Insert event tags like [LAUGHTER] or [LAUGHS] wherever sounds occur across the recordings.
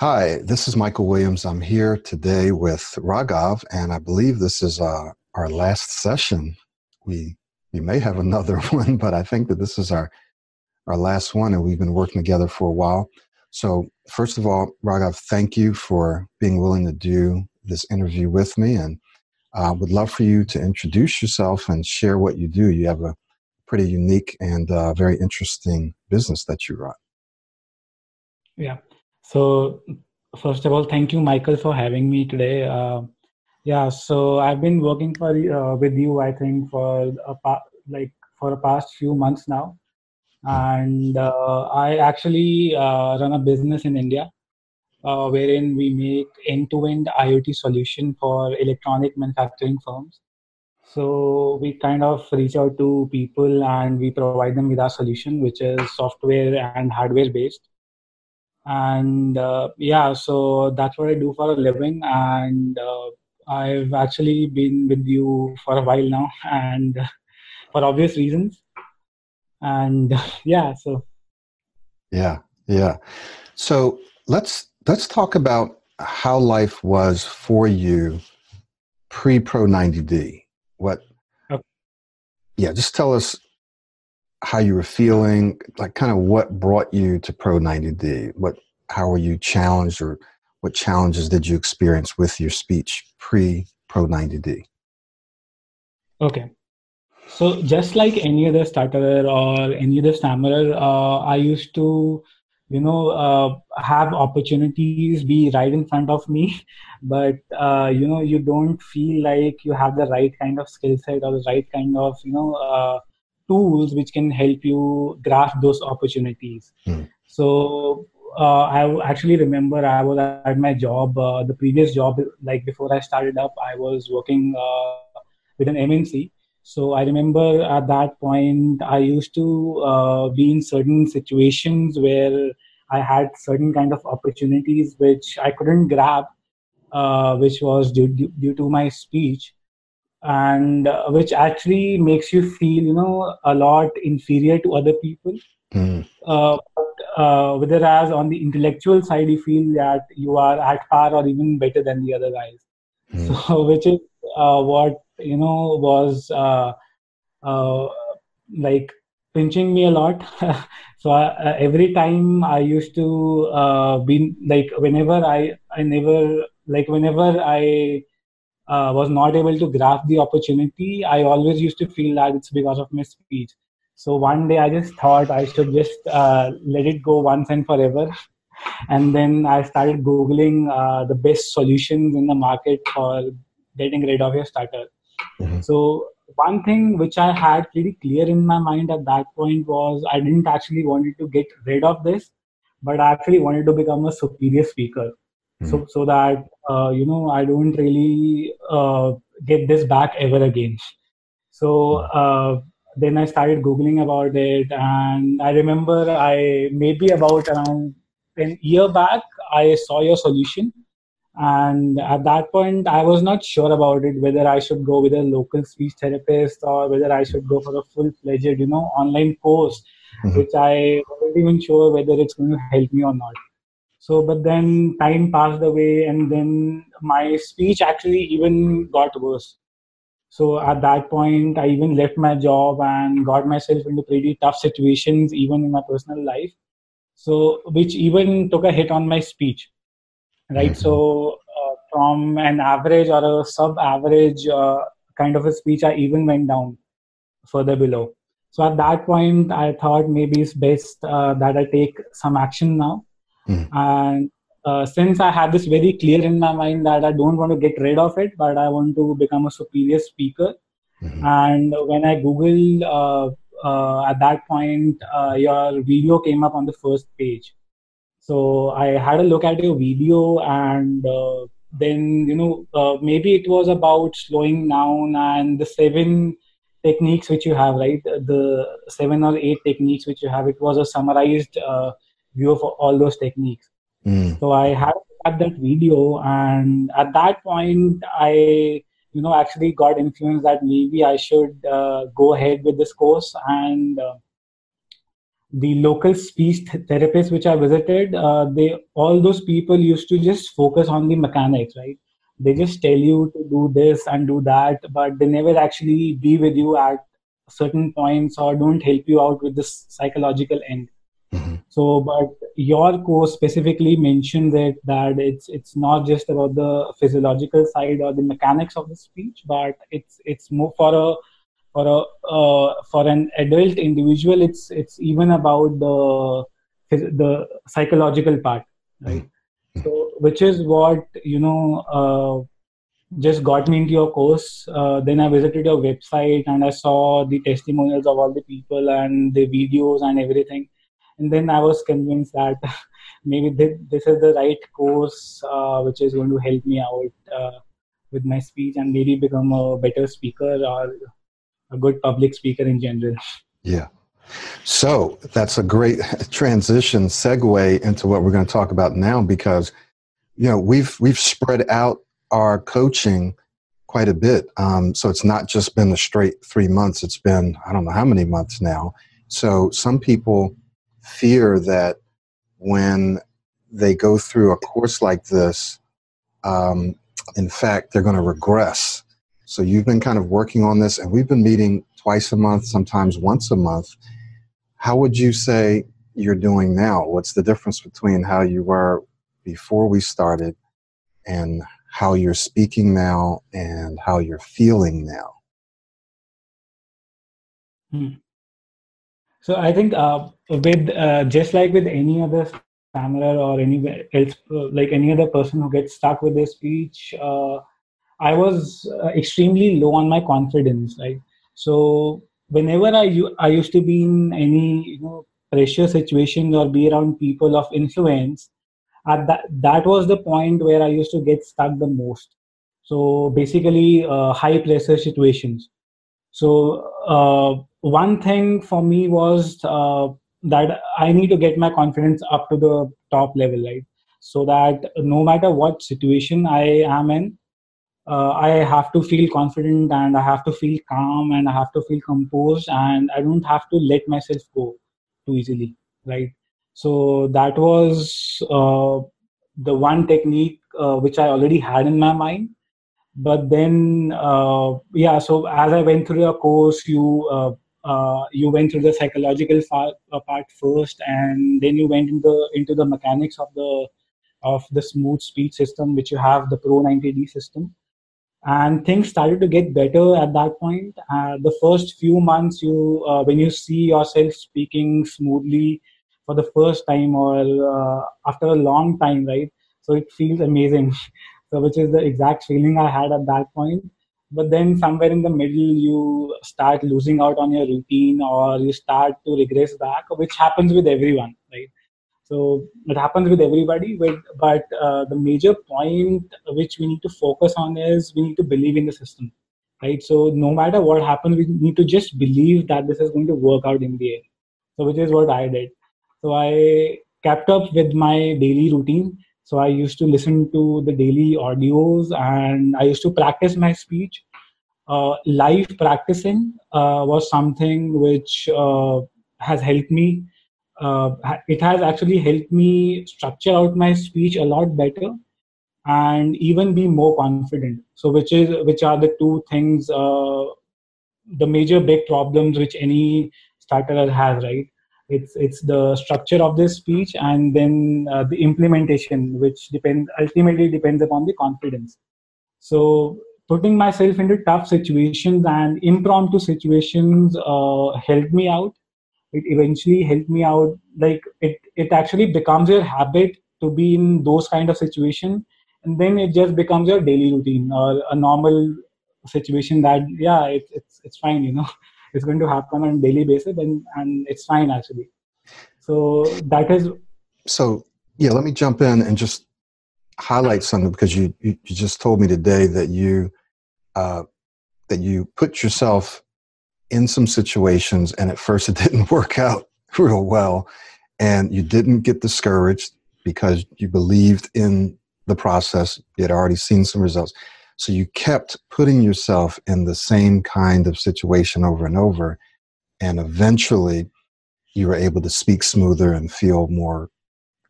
Hi, this is Michael Williams. I'm here today with Raghav, and I believe this is uh, our last session. We we may have [LAUGHS] another one, but I think that this is our our last one, and we've been working together for a while. So, first of all, Raghav, thank you for being willing to do this interview with me, and I uh, would love for you to introduce yourself and share what you do. You have a pretty unique and uh, very interesting business that you run. Yeah. So first of all, thank you, Michael, for having me today. Uh, yeah, so I've been working for uh, with you, I think, for a pa- like for the past few months now, and uh, I actually uh, run a business in India, uh, wherein we make end-to-end IoT solution for electronic manufacturing firms. So we kind of reach out to people and we provide them with our solution, which is software and hardware based and uh, yeah so that's what i do for a living. And uh, i've actually been with you for a while now [LAUGHS] and for obvious reasons. And [LAUGHS] yeah so. Yeah yeah. So let's let's talk about how life was for you pre pro 90d what okay. yeah just tell us how you were feeling, like kind of what brought you to Pro 90D. What, how were you challenged, or what challenges did you experience with your speech pre Pro 90D? Okay, so just like any other stutterer or any other stammerer, uh, I used to, you know, uh, have opportunities be right in front of me, [LAUGHS] but uh, you know, you don't feel like you have the right kind of skill set or the right kind of, you know uh, tools which can help you grasp those opportunities. Mm. So uh, I actually remember I was at my job, uh, the previous job, like before I started up, I was working uh, with an MNC. So I remember at that point, I used to uh, be in certain situations where I had certain kind of opportunities which I couldn't grab, uh, which was due, due, due to my speech and uh, which actually makes you feel you know a lot inferior to other people mm. uh, but, uh, whereas on the intellectual side you feel that you are at par or even better than the other guys mm. [LAUGHS] so which is uh, what you know was uh, uh, like pinching me a lot [LAUGHS] so I, every time i used to be like whenever i i never like whenever i uh, was not able to grasp the opportunity, I always used to feel that it's because of my speech. So one day I just thought I should just uh, let it go once and forever. [LAUGHS] And then I started Googling uh, the best solutions in the market for getting rid of your stutter. Mm-hmm. So one thing which I had pretty clear in my mind at that point was I didn't actually wanted to get rid of this, but I actually wanted to become a superior speaker so hmm. so that uh, you know i don't really uh, get this back ever again so hmm. uh, then i started googling about it and i remember i maybe about around an year back i saw your solution and at that point i was not sure about it whether i should go with a local speech therapist or whether i should go for a full-fledged you know online course mm-hmm. which i wasn't even sure whether it's going to help me or not so, but then time passed away, and then my speech actually even got worse. So at that point, I even left my job and got myself into pretty tough situations, even in my personal life. So, which even took a hit on my speech, right? Mm-hmm. So, uh, from an average or a sub-average uh, kind of a speech, I even went down further below. So at that point, I thought maybe it's best uh, that I take some action now Mm. And uh, since I had this very clear in my mind that I don't want to get rid of it, but I want to become a superior speaker. Mm-hmm. And when I Googled uh, uh, at that point, uh, your video came up on the first page. So I had a look at your video, and uh, then you know uh, maybe it was about slowing down and the seven techniques which you have, right? The seven or eight techniques which you have. It was a summarized view of all those techniques. Mm. So I had that video, and at that point, I you know actually got influenced that maybe I should uh, go ahead with this course and. Uh, the local speech therapists which I visited, uh, they all those people used to just focus on the mechanics, right? They just tell you to do this and do that, but they never actually be with you at certain points or don't help you out with this psychological end. Mm-hmm. So, but your course specifically mentions it that it's it's not just about the physiological side or the mechanics of the speech, but it's it's more for a for a uh, for an adult individual it's it's even about the the psychological part right mm-hmm. so which is what you know uh, just got me into your course uh, then i visited your website and i saw the testimonials of all the people and the videos and everything and then i was convinced that [LAUGHS] maybe this, is the right course uh, which is going to help me out uh, with my speech and maybe become a better speaker or a good public speaker in general. Yeah. So that's a great [LAUGHS] transition segue into what we're going to talk about now because you know we've we've spread out our coaching quite a bit. Um, so it's not just been the straight three months. It's been I don't know how many months now. So some people fear that when they go through a course like this, um, in fact, they're going to regress so you've been kind of working on this, and we've been meeting twice a month, sometimes once a month. How would you say you're doing now? What's the difference between how you were before we started and how you're speaking now and how you're feeling now? Hmm. So I think uh, with uh, just like with any other stammerer or any else, uh, like any other person who gets stuck with their speech, uh, I was uh, extremely low on my confidence, right? So whenever I I used to be in any you know pressure situations or be around people of influence, at that that was the point where I used to get stuck the most. So basically, high pressure situations. So one thing for me was uh, that I need to get my confidence up to the top level, right? So that no matter what situation I am in, uh, I have to feel confident and I have to feel calm and I have to feel composed and I don't have to let myself go too easily, right? So that was uh, the one technique uh, which I already had in my mind. But then, uh, yeah. So as I went through the course, you uh, uh, you went through the psychological part, part first, and then you went into into the mechanics of the of the smooth speech system, which you have the Pro 90D system. And things started to get better at that point. Uh, the first few months you uh, when you see yourself speaking smoothly for the first time or uh, after a long time right? So it feels amazing [LAUGHS] so which is the exact feeling i had at that point but then somewhere in the middle you start losing out on your routine or you start to regress back which happens with everyone right so it happens with everybody, but, but uh, the major point which we need to focus on is we need to believe in the system, right? So no matter what happens, we need to just believe that this is going to work out in the end. So which is what I did. So I kept up with my daily routine. So I used to listen to the daily audios and I used to practice my speech. Uh, live practicing uh, was something which uh, has helped me. Uh, it has actually helped me structure out my speech a lot better and even be more confident. So which is which are the two things uh, the major big problems which any starter has right it's it's the structure of the speech and then uh, the implementation which depends ultimately depends upon the confidence. So putting myself into tough situations and impromptu situations uh, helped me out. It eventually helped me out. Like it it actually becomes your habit to be in those kind of situation. And then it just becomes your daily routine or a normal situation that yeah it, it's it's fine you know it's going to happen on a daily basis and and it's fine actually. So that is so yeah let me jump in and just highlight something because you you, you just told me today that you uh, that you put yourself in some situations and at first it [LAUGHS] didn't work out real well and you didn't get discouraged because you believed in the process you had already seen some results so you kept putting yourself in the same kind of situation over and over and eventually you were able to speak smoother and feel more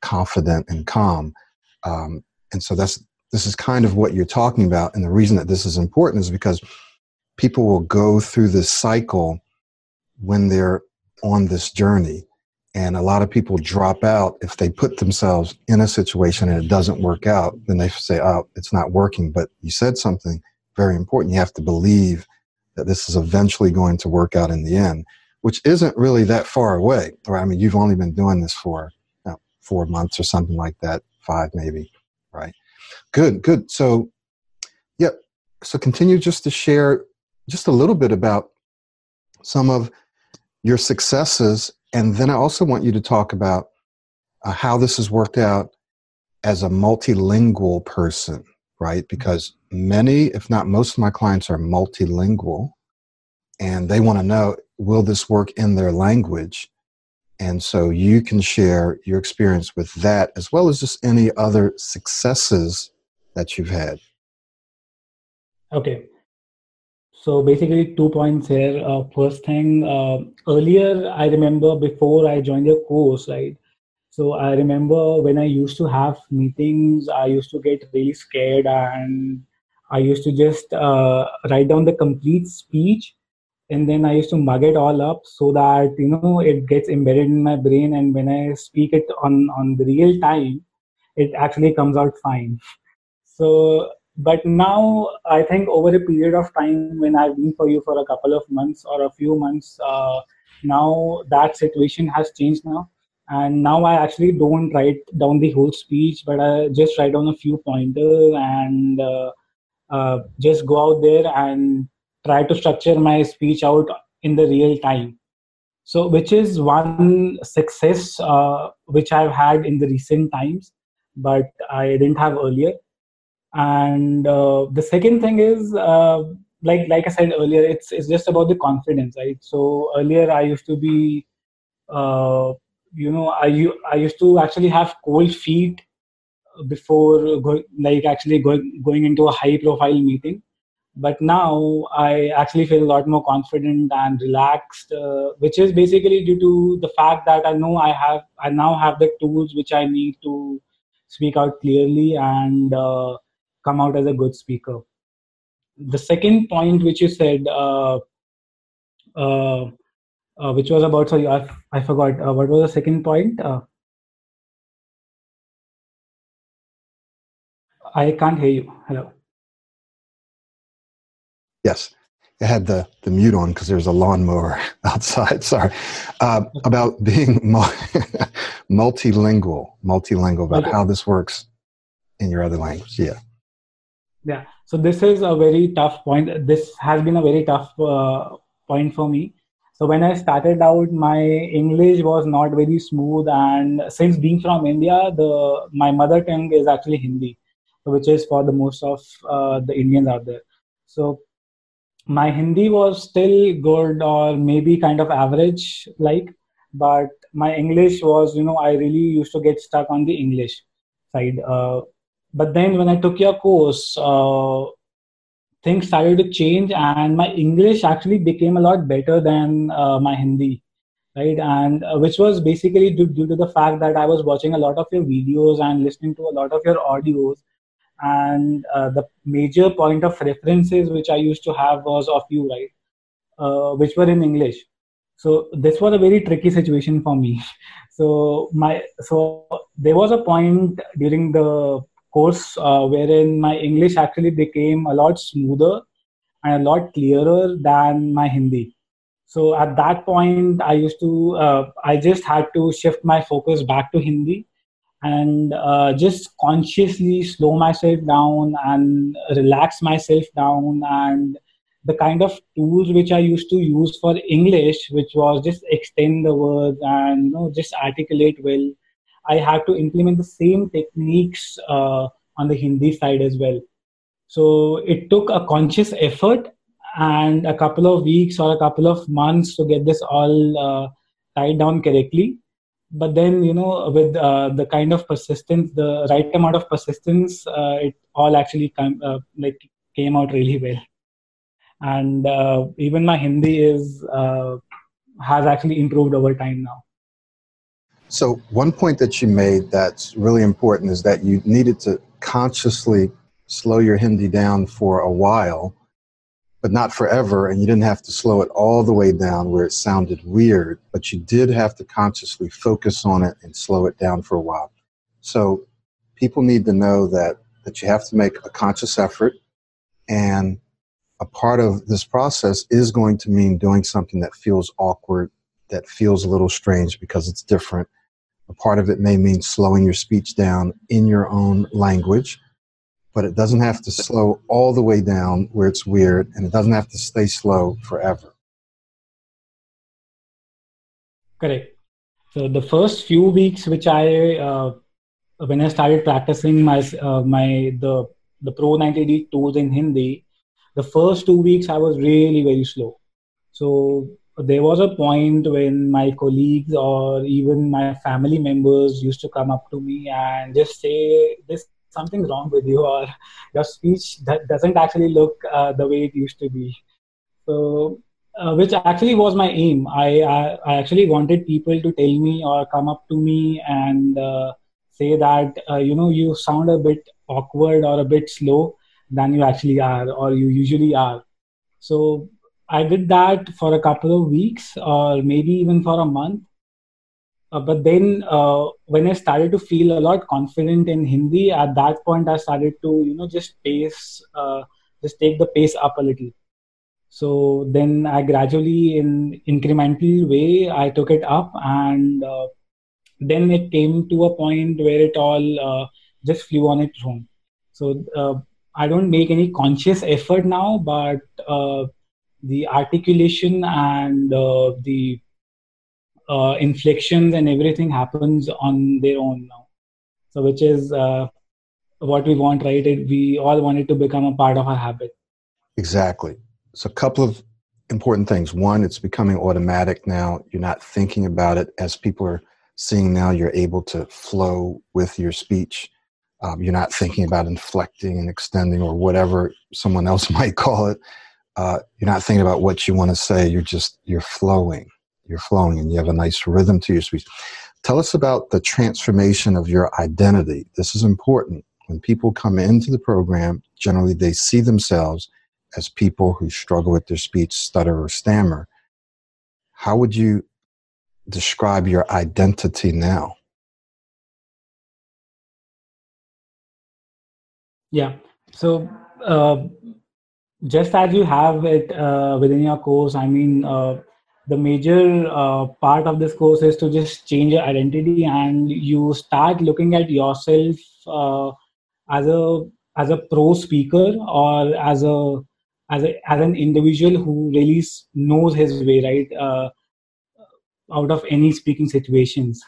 confident and calm. Um, and so that's this is kind of what you're talking about. And the reason that this is important is because people will go through this cycle when they're on this journey. And a lot of people drop out if they put themselves in a situation and it doesn't work out. Then they say, oh, it's not working. But you said something very important. You have to believe that this is eventually going to work out in the end, which isn't really that far away. Right? I mean, you've only been doing this for you know, four months or something like that, five maybe, right? Good, good. So, yep. So continue just to share just a little bit about some of your successes. And then I also want you to talk about uh, how this has worked out as a multilingual person, right? Because many, if not most of my clients are multilingual and they want to know will this work in their language? And so you can share your experience with that as well as just any other successes that you've had. Okay. So basically, two points here. Uh, first thing, uh, earlier I remember before I joined your course, right? So I remember when I used to have meetings, I used to get really scared and I used to just uh, write down the complete speech and then I used to mug it all up so that you know it gets embedded in my brain and when I speak it on on the real time, it actually comes out fine. [LAUGHS] So but now i think over a period of time when i've been for you for a couple of months or a few months uh, now that situation has changed now. And now i actually don't write down the whole speech but i just write down a few pointers and uh, uh, just go out there and try to structure my speech out in the real time. So which is one success uh, which i've had in the recent times but i didn't have earlier and uh, the second thing is uh, like like i said earlier it's it's just about the confidence right? So earlier i used to be uh, you know i i used to actually have cold feet before go, like actually going going into a high profile meeting. But now i actually feel a lot more confident and relaxed uh, which is basically due to the fact that i know i have i now have the tools which i need to speak out clearly and uh, come out as a good speaker. The second point which you said, uh, uh, uh, which was about sorry, I, I forgot. Uh, what was the second point? Uh, I can't hear you. Hello. Yes, I had the, the mute on because there's a lawnmower [LAUGHS] outside. Sorry. Uh, about being [LAUGHS] multilingual, multilingual, about okay. how this works in your other language. Yeah yeah. So this is a very tough point. This has been a very tough uh, point for me. So when i started out my english was not very smooth. And since being from india the my mother tongue is actually hindi which is for the most of uh, the indians out there. So my hindi was still good or maybe kind of average like but my english was you know i really used to get stuck on the english side. Uh, but then when I took your course, uh, things started to change, and my English actually became a lot better than uh, my Hindi, right? And uh, which was basically due, due to the fact that I was watching a lot of your videos and listening to a lot of your audios. And uh, the major point of references which I used to have was of you, right? Uh, which were in English. So this was a very tricky situation for me. [LAUGHS] So my so there was a point during the course uh, wherein my English actually became a lot smoother and a lot clearer than my Hindi. So at that point, I used to, uh, I just had to shift my focus back to Hindi and uh, just consciously slow myself down and relax myself down and the kind of tools which I used to use for English, which was just extend the words and you know just articulate well I had to implement the same techniques uh, on the Hindi side as well. So it took a conscious effort and a couple of weeks or a couple of months to get this all uh, tied down correctly. But then, you know, with uh, the kind of persistence, the right amount of persistence, uh, it all actually come, uh, like came out really well. And uh, even my Hindi is has actually improved over time now. So, one point that you made that's really important is that you needed to consciously slow your Hindi down for a while, but not forever. And you didn't have to slow it all the way down where it sounded weird, but you did have to consciously focus on it and slow it down for a while. So, people need to know that, that you have to make a conscious effort. And a part of this process is going to mean doing something that feels awkward, that feels a little strange because it's different a part of it may mean slowing your speech down in your own language, but it doesn't have to slow all the way down where it's weird, and it doesn't have to stay slow forever. Correct. So the first few weeks, which I uh, when I started practicing my uh, my the the Pro 90D tools in Hindi, the first two weeks I was really very slow. So there was a point when my colleagues or even my family members used to come up to me and just say this something's wrong with you or your speech that doesn't actually look uh, the way it used to be. So uh, which actually was my aim. I, I, I actually wanted people to tell me or come up to me and uh, say that uh, you know you sound a bit awkward or a bit slow than you actually are or you usually are. So I did that for a couple of weeks or maybe even for a month. Uh, but then uh, when I started to feel a lot confident in Hindi, at that point I started to, you know, just pace, uh, just take the pace up a little. So then I gradually, in incremental way, I took it up, and uh, then it came to a point where it all uh, just flew on its own. So uh, I don't make any conscious effort now, but the articulation and uh, the uh, inflections and everything happens on their own now. So, which is uh, what we want, right? It, we all want it to become a part of our habit. Exactly. So, a couple of important things. One, it's becoming automatic now. You're not thinking about it as people are seeing now. You're able to flow with your speech. Um, you're not thinking about inflecting and extending or whatever someone else [LAUGHS] might call it uh, you're not thinking about what you want to say. You're just you're flowing. You're flowing, and you have a nice rhythm to your speech. Tell us about the transformation of your identity. This is important. When people come into the program, generally they see themselves as people who struggle with their speech, stutter, or stammer. How would you describe your identity now? Yeah. So uh, just as you have it uh, within your course i mean uh, the major uh, part of this course is to just change your identity and you start looking at yourself uh, as a as a pro speaker or as a as a as an individual who really knows his way right uh, out of any speaking situations.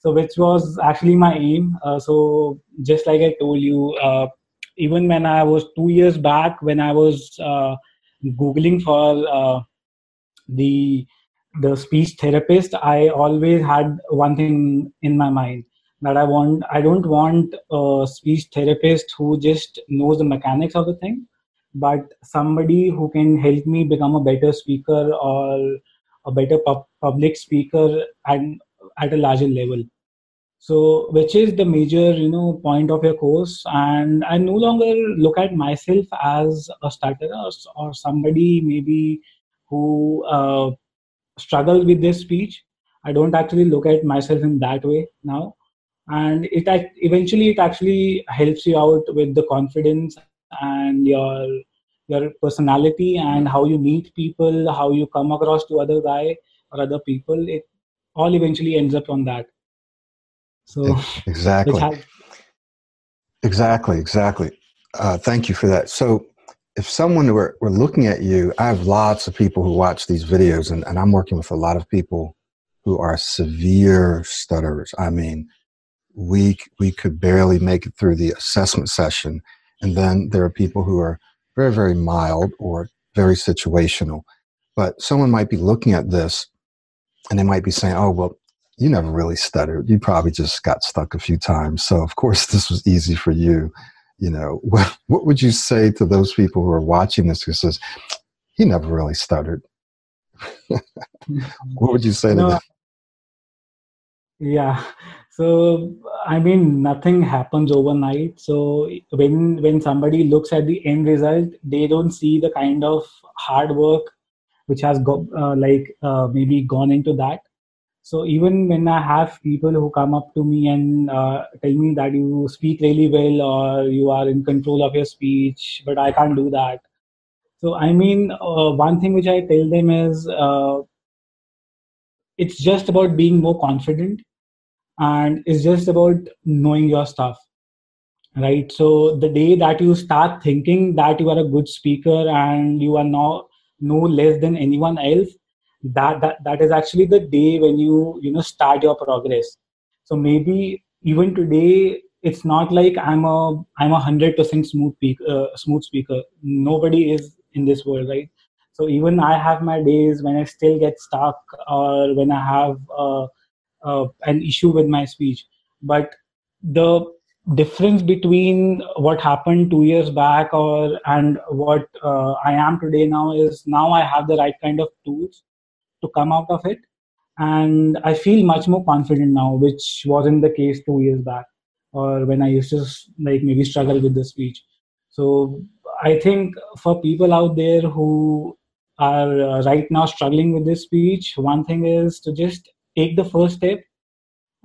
So which was actually my aim. Uh, so just like i told you even when I was two years back, when I was uh, googling for uh, the the speech therapist, I always had one thing in my mind that I want. I don't want a speech therapist who just knows the mechanics of the thing, but somebody who can help me become a better speaker or a better public speaker and at a larger level so which is the major you know point of your course? And i no longer look at myself as a starter or, or somebody maybe who uh, struggles with their speech. I don't actually look at myself in that way now. And it eventually it actually helps you out with the confidence and your your personality and how you meet people how you come across to other guy or other people. It all eventually ends up on that so [LAUGHS] exactly, exactly, exactly. Uh, thank you for that. So, if someone were, were looking at you, I have lots of people who watch these videos, and, and I'm working with a lot of people who are severe stutterers. I mean, we we could barely make it through the assessment session, and then there are people who are very very mild or very situational. But someone might be looking at this, and they might be saying, "Oh, well, you never really stuttered. You probably just got stuck a few times. So of course [LAUGHS] this was easy for you. You know, what, what would you say to those people who are watching this who says, he never really stuttered? [LAUGHS] what would you say to them? yeah so i mean nothing happens overnight so when when somebody looks at the end result they don't see the kind of hard work which has go, uh, like uh, maybe gone into that so even when i have people who come up to me and uh, tell me that you speak really well or you are in control of your speech but i can't do that. So i mean uh, one thing which i tell them is uh, it's just about being more confident and it's just about knowing your stuff right? So the day that you start thinking that you are a good speaker and you are not no less than anyone else that, that that is actually the day when you you know start your progress. So maybe even today it's not like i'm a i'm a hundred percent smooth speaker, uh, smooth speaker. Nobody is in this world right? So even i have my days when i still get stuck or when i have uh, uh, an issue with my speech. But the difference between what happened two years back or and what uh, i am today now is now i have the right kind of tools to come out of it. And i feel much more confident now which wasn't the case two years back or when i used to like maybe struggle with the speech. So i think for people out there who are uh, right now struggling with this speech one thing is to just take the first step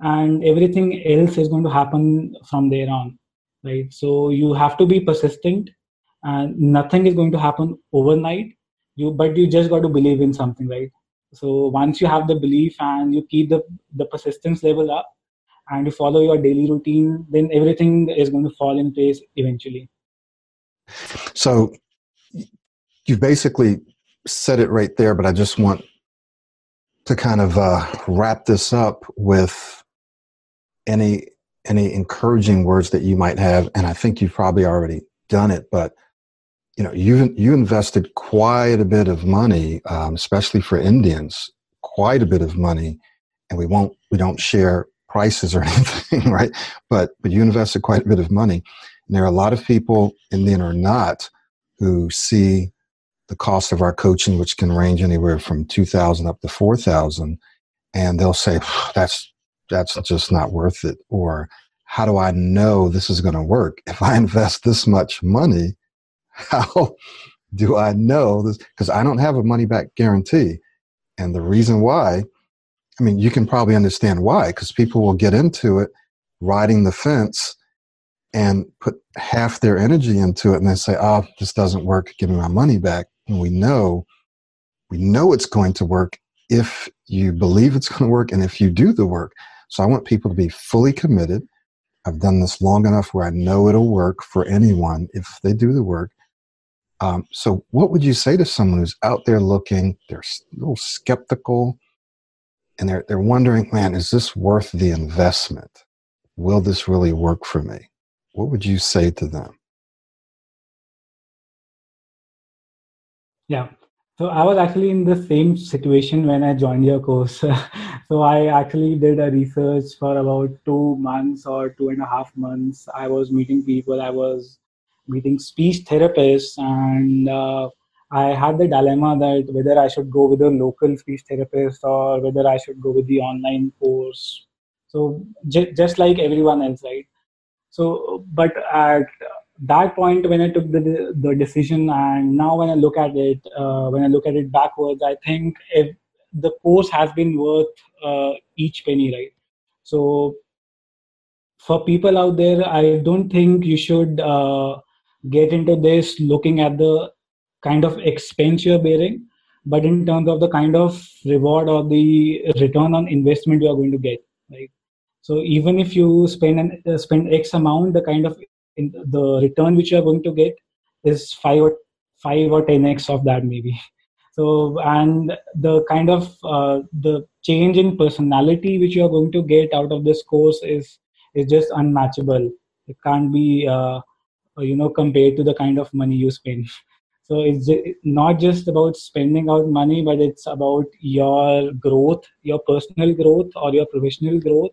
and everything else is going to happen from there on right? So you have to be persistent and nothing is going to happen overnight. You but you just got to believe in something right so once you have the belief and you keep the the persistence level up and you follow your daily routine then everything is going to fall in place eventually. So you basically said it right there but i just want to kind of uh, wrap this up with any any encouraging words that you might have and i think you've probably already done it but you know you you invested quite a bit of money um, especially for indians quite a bit of money and we won't we don't share prices or [LAUGHS] anything right? But but you invested quite a bit of money. And there are a lot of people indian or not who see the cost of our coaching which can range anywhere from 2000 up to 4000 and they'll say that's that's just not worth it or how do i know this is going to work if i [LAUGHS] invest this much money how [LAUGHS] do i know this? Because i don't have a money back guarantee. And the reason why i mean you can probably understand why because people will get into it riding the fence and put half their energy into it and they say oh this doesn't work. Give me my money back. And we know we know it's going to work if you believe it's going to work and if you do the work. So I want people to be fully committed. I've done this long enough where I know it'll work for anyone if they do the work. Um, so, what would you say to someone who's out there looking? They're a little skeptical, and they're they're wondering, man, is this worth the investment? Will this really work for me? What would you say to them? Yeah, so I was actually in the same situation when I joined your course. [LAUGHS] so I actually did a research for about two months or two and a half months. I was meeting people. I was meeting speech therapists, and uh, I had the dilemma that whether I should go with a local speech therapist or whether I should go with the online course. So j- just like everyone else, right? So, but at that point when i took the the decision and now when i look at it uh, when i look at it backwards i think if the course has been worth uh, each penny right so for people out there i don't think you should uh, get into this looking at the kind of expense you're bearing but in terms of the kind of reward or the return on investment you are going to get right so even if you spend an, uh, spend x amount the kind of in the return which you are going to get is five or five or ten x of that maybe. [LAUGHS] So and the kind of uh, the change in personality which you are going to get out of this course is is just unmatchable. It can't be uh, you know compared to the kind of money you spend. So it's not just about spending out money, but it's about your growth, your personal growth, or your professional growth,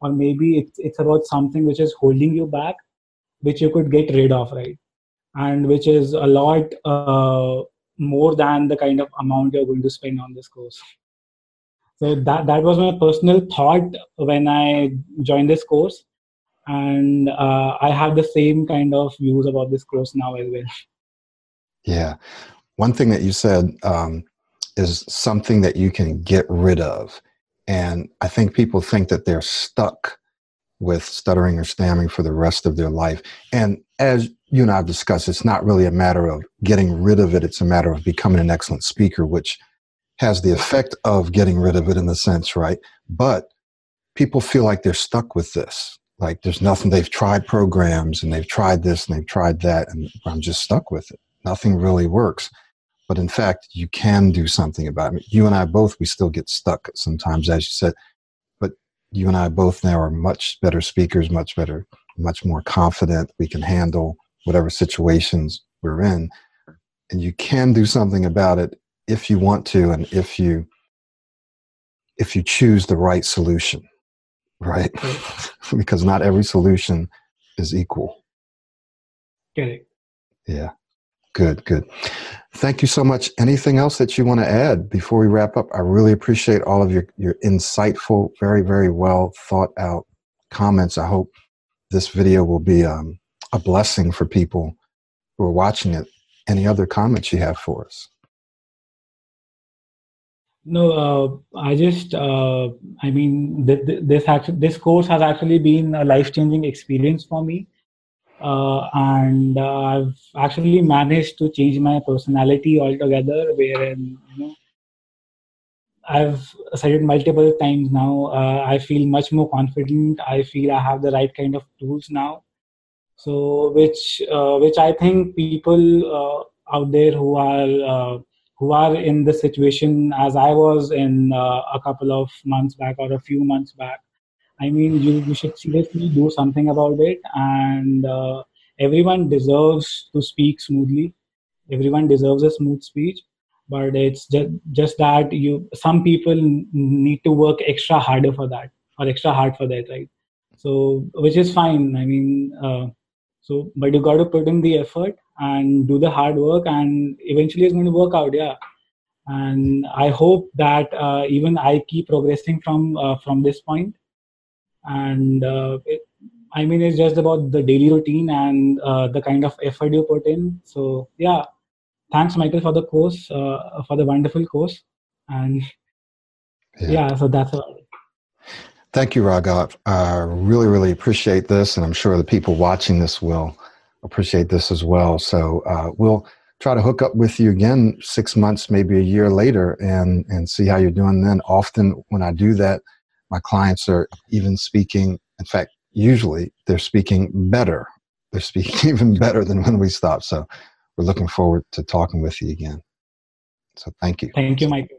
or maybe it's it's about something which is holding you back which you could get rid of right? And which is a lot uh, more than the kind of amount you're going to spend on this course. So that that was my personal thought when I joined this course, and uh, I have the same kind of views about this course now as well. [LAUGHS] Yeah, one thing that you said um, is something that you can get rid of, and I think people think that they're stuck with stuttering or stammering for the rest of their life. And as you and I have discussed, it's not really a matter of getting rid of it. It's a matter of becoming an excellent speaker, which has the effect of getting rid of it in the sense, right? But people feel like they're stuck with this. Like there's nothing, they've tried programs and they've tried this and they've tried that, and I'm just stuck with it. Nothing really works. But in fact, you can do something about it. You and I both, we still get stuck sometimes, as you said. But you and I both now are much better speakers, much better, much more confident. We can handle whatever situations we're in. And you can do something about it if you want to and if you if you choose the right solution right? [LAUGHS] Because not every solution is equal. Get it. Yeah. Good good. Thank you so much. Anything else that you want to add before we wrap up? I really appreciate all of your your insightful very very well thought out comments. I hope this video will be um, a blessing for people who are watching it. Any other comments you have for us no, uh, I just, uh, I mean, th- th- this actually, this course has actually been a life changing experience for me, uh, and uh, I've actually managed to change my personality altogether. Wherein, you know, I've said it multiple times now. Uh, I feel much more confident. I feel I have the right kind of tools now. So, which, uh, which I think people out there who are who are in the situation as I was in uh, a couple of months back or a few months back. I mean, you, you should seriously do something about it. And uh, everyone deserves to speak smoothly. Everyone deserves a smooth speech. But it's just, just that you some people need to work extra harder for that or extra hard for that, right? So, which is fine. I mean, uh, so but you got to put in the effort and do the hard work and eventually it's going to work out yeah. And i hope that uh, even i keep progressing from uh, from this point. and uh, it, i mean it's just about the daily routine and uh, the kind of effort you put in. So yeah. Thanks michael for the course uh, for the wonderful course. And yeah, yeah so that's all Thank you, Raghav. I really, really appreciate this, and I'm sure the people watching this will appreciate this as well. So uh, we'll try to hook up with you again six months, maybe a year later, and and see how you're doing. Then often when I do that, my clients are even speaking. In fact, usually they're speaking better. They're speaking [LAUGHS] even better than when we stopped. So we're looking forward to talking with you again. So thank you. Thank you, Michael.